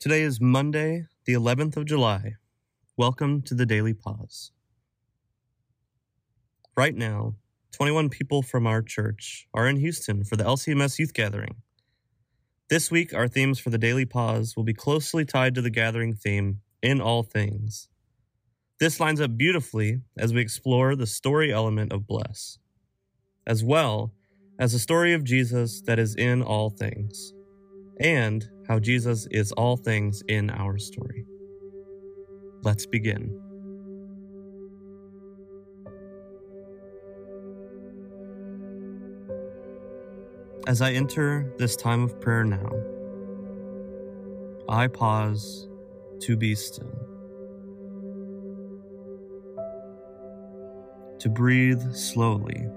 Today is Monday, the 11th of July. Welcome to the Daily Pause. Right now, 21 people from our church are in Houston for the LCMS Youth Gathering. This week, our themes for the Daily Pause will be closely tied to the gathering theme, In All Things. This lines up beautifully as we explore the story element of Bless, as well as the story of Jesus that is in all things, and how Jesus is all things in our story. Let's begin. As I enter this time of prayer now, I pause to be still, to breathe slowly,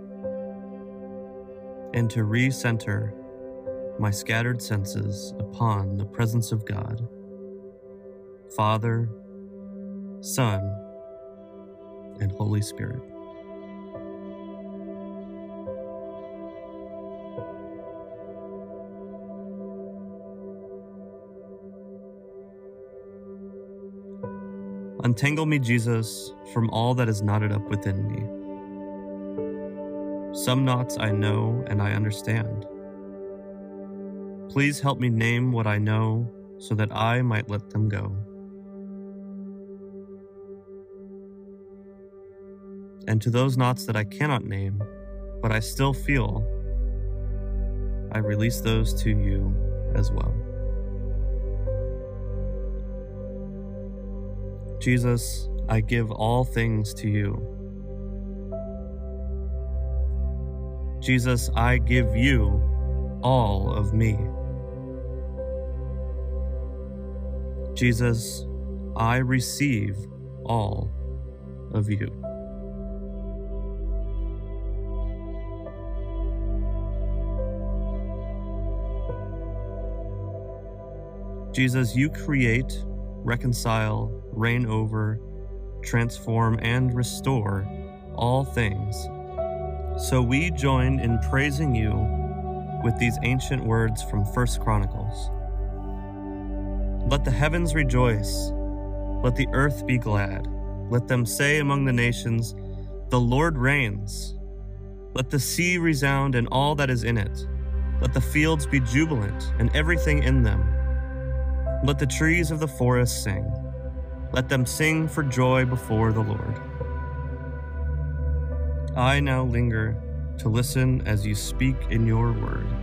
and to recenter my scattered senses upon the presence of God, Father, Son, and Holy Spirit. Untangle me, Jesus, from all that is knotted up within me. Some knots I know and I understand. Please help me name what I know so that I might let them go. And to those knots that I cannot name, but I still feel, I release those to you as well. Jesus, I give all things to you. Jesus, I give you all of me. Jesus, I receive all of you. Jesus, you create reconcile, reign over, transform, and restore all things. So we join in praising you with these ancient words from First Chronicles. Let the heavens rejoice, let the earth be glad. Let them say among the nations, The Lord reigns. Let the sea resound and all that is in it. Let the fields be jubilant and everything in them. Let the trees of the forest sing. Let them sing for joy before the Lord. I now linger to listen as you speak in your word.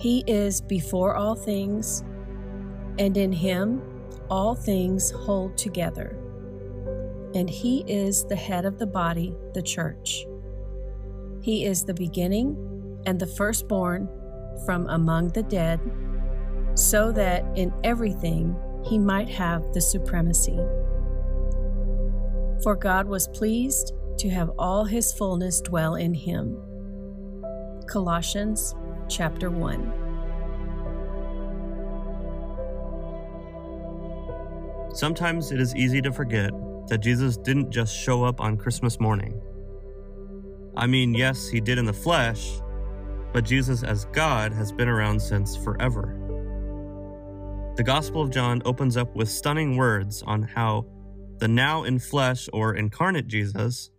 He is before all things and in him all things hold together. And he is the head of the body, the church. He is the beginning and the firstborn from among the dead, so that in everything he might have the supremacy. For God was pleased to have all his fullness dwell in him. Colossians chapter 1. Sometimes it is easy to forget that Jesus didn't just show up on Christmas morning. I mean, yes, he did in the flesh, but Jesus as God has been around since forever. The Gospel of John opens up with stunning words on how the now in flesh or incarnate Jesus,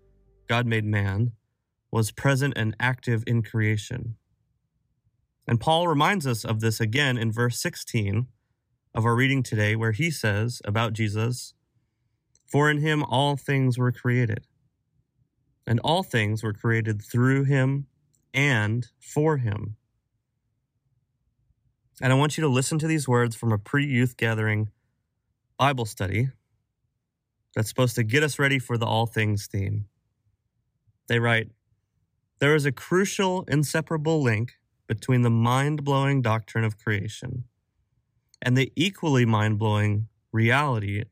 God made man, was present and active in creation. And Paul reminds us of this again in verse 16 of our reading today, where he says about Jesus, For in him all things were created, and all things were created through him and for him. And I want you to listen to these words from a pre youth gathering Bible study that's supposed to get us ready for the all things theme. They write There is a crucial, inseparable link between the mind blowing doctrine of creation and the equally mind blowing reality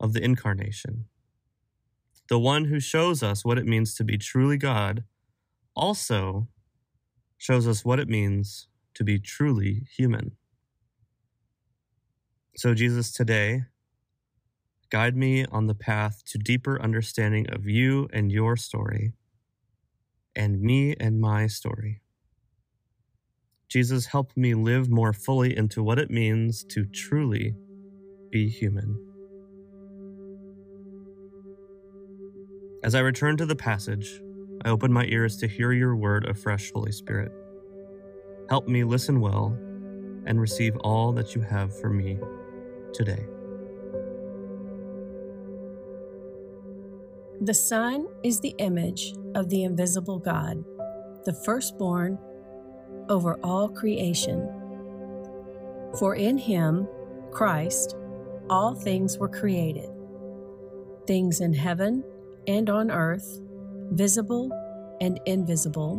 of the incarnation. The one who shows us what it means to be truly God also shows us what it means to be truly human. So, Jesus, today, guide me on the path to deeper understanding of you and your story, and me and my story. Jesus, help me live more fully into what it means to truly be human. As I return to the passage, I open my ears to hear your word afresh, Holy Spirit. Help me listen well and receive all that you have for me today. The Son is the image of the invisible God, the firstborn over all creation. For in him, Christ, all things were created things in heaven and on earth, visible and invisible,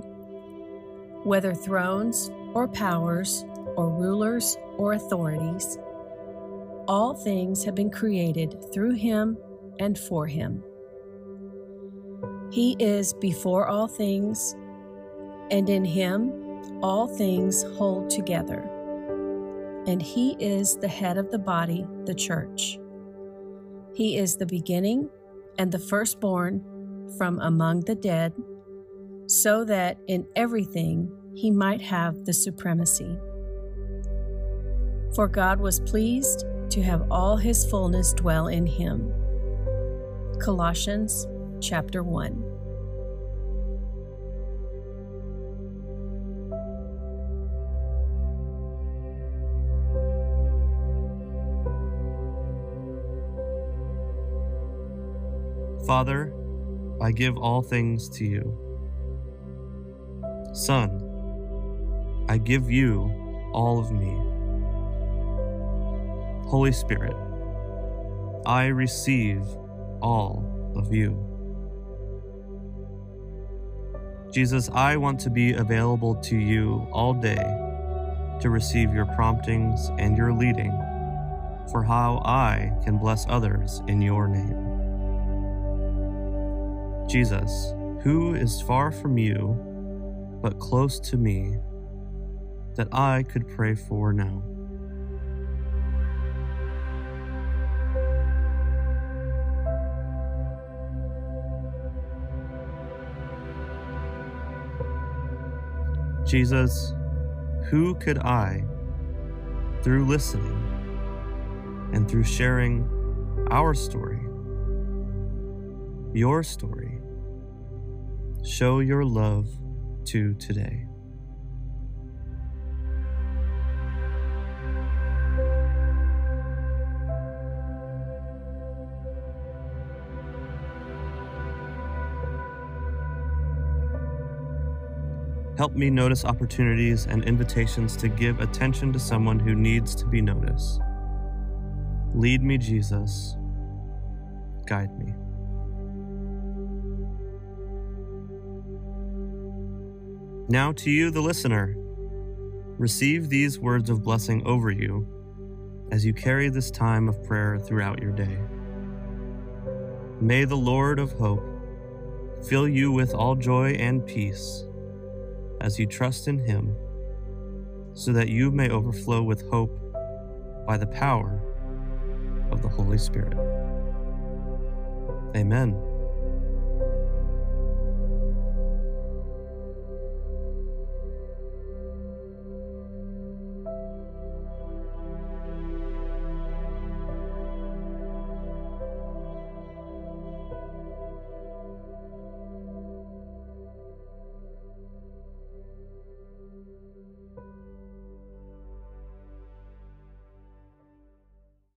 whether thrones or powers or rulers or authorities. All things have been created through him and for him. He is before all things, and in him all things hold together. And he is the head of the body, the church. He is the beginning and the firstborn from among the dead, so that in everything he might have the supremacy. For God was pleased to have all his fullness dwell in him. Colossians chapter 1. Father, I give all things to you. Son, I give you all of me. Holy Spirit, I receive all of you. Jesus, I want to be available to you all day to receive your promptings and your leading for how I can bless others in your name. Jesus, who is far from you, but close to me, that I could pray for now. Jesus, who could I, through listening and through sharing our story, your story, show your love to today. Help me notice opportunities and invitations to give attention to someone who needs to be noticed. Lead me, Jesus. Guide me. Now, to you, the listener, receive these words of blessing over you as you carry this time of prayer throughout your day. May the Lord of hope fill you with all joy and peace as you trust in Him, so that you may overflow with hope by the power of the Holy Spirit. Amen.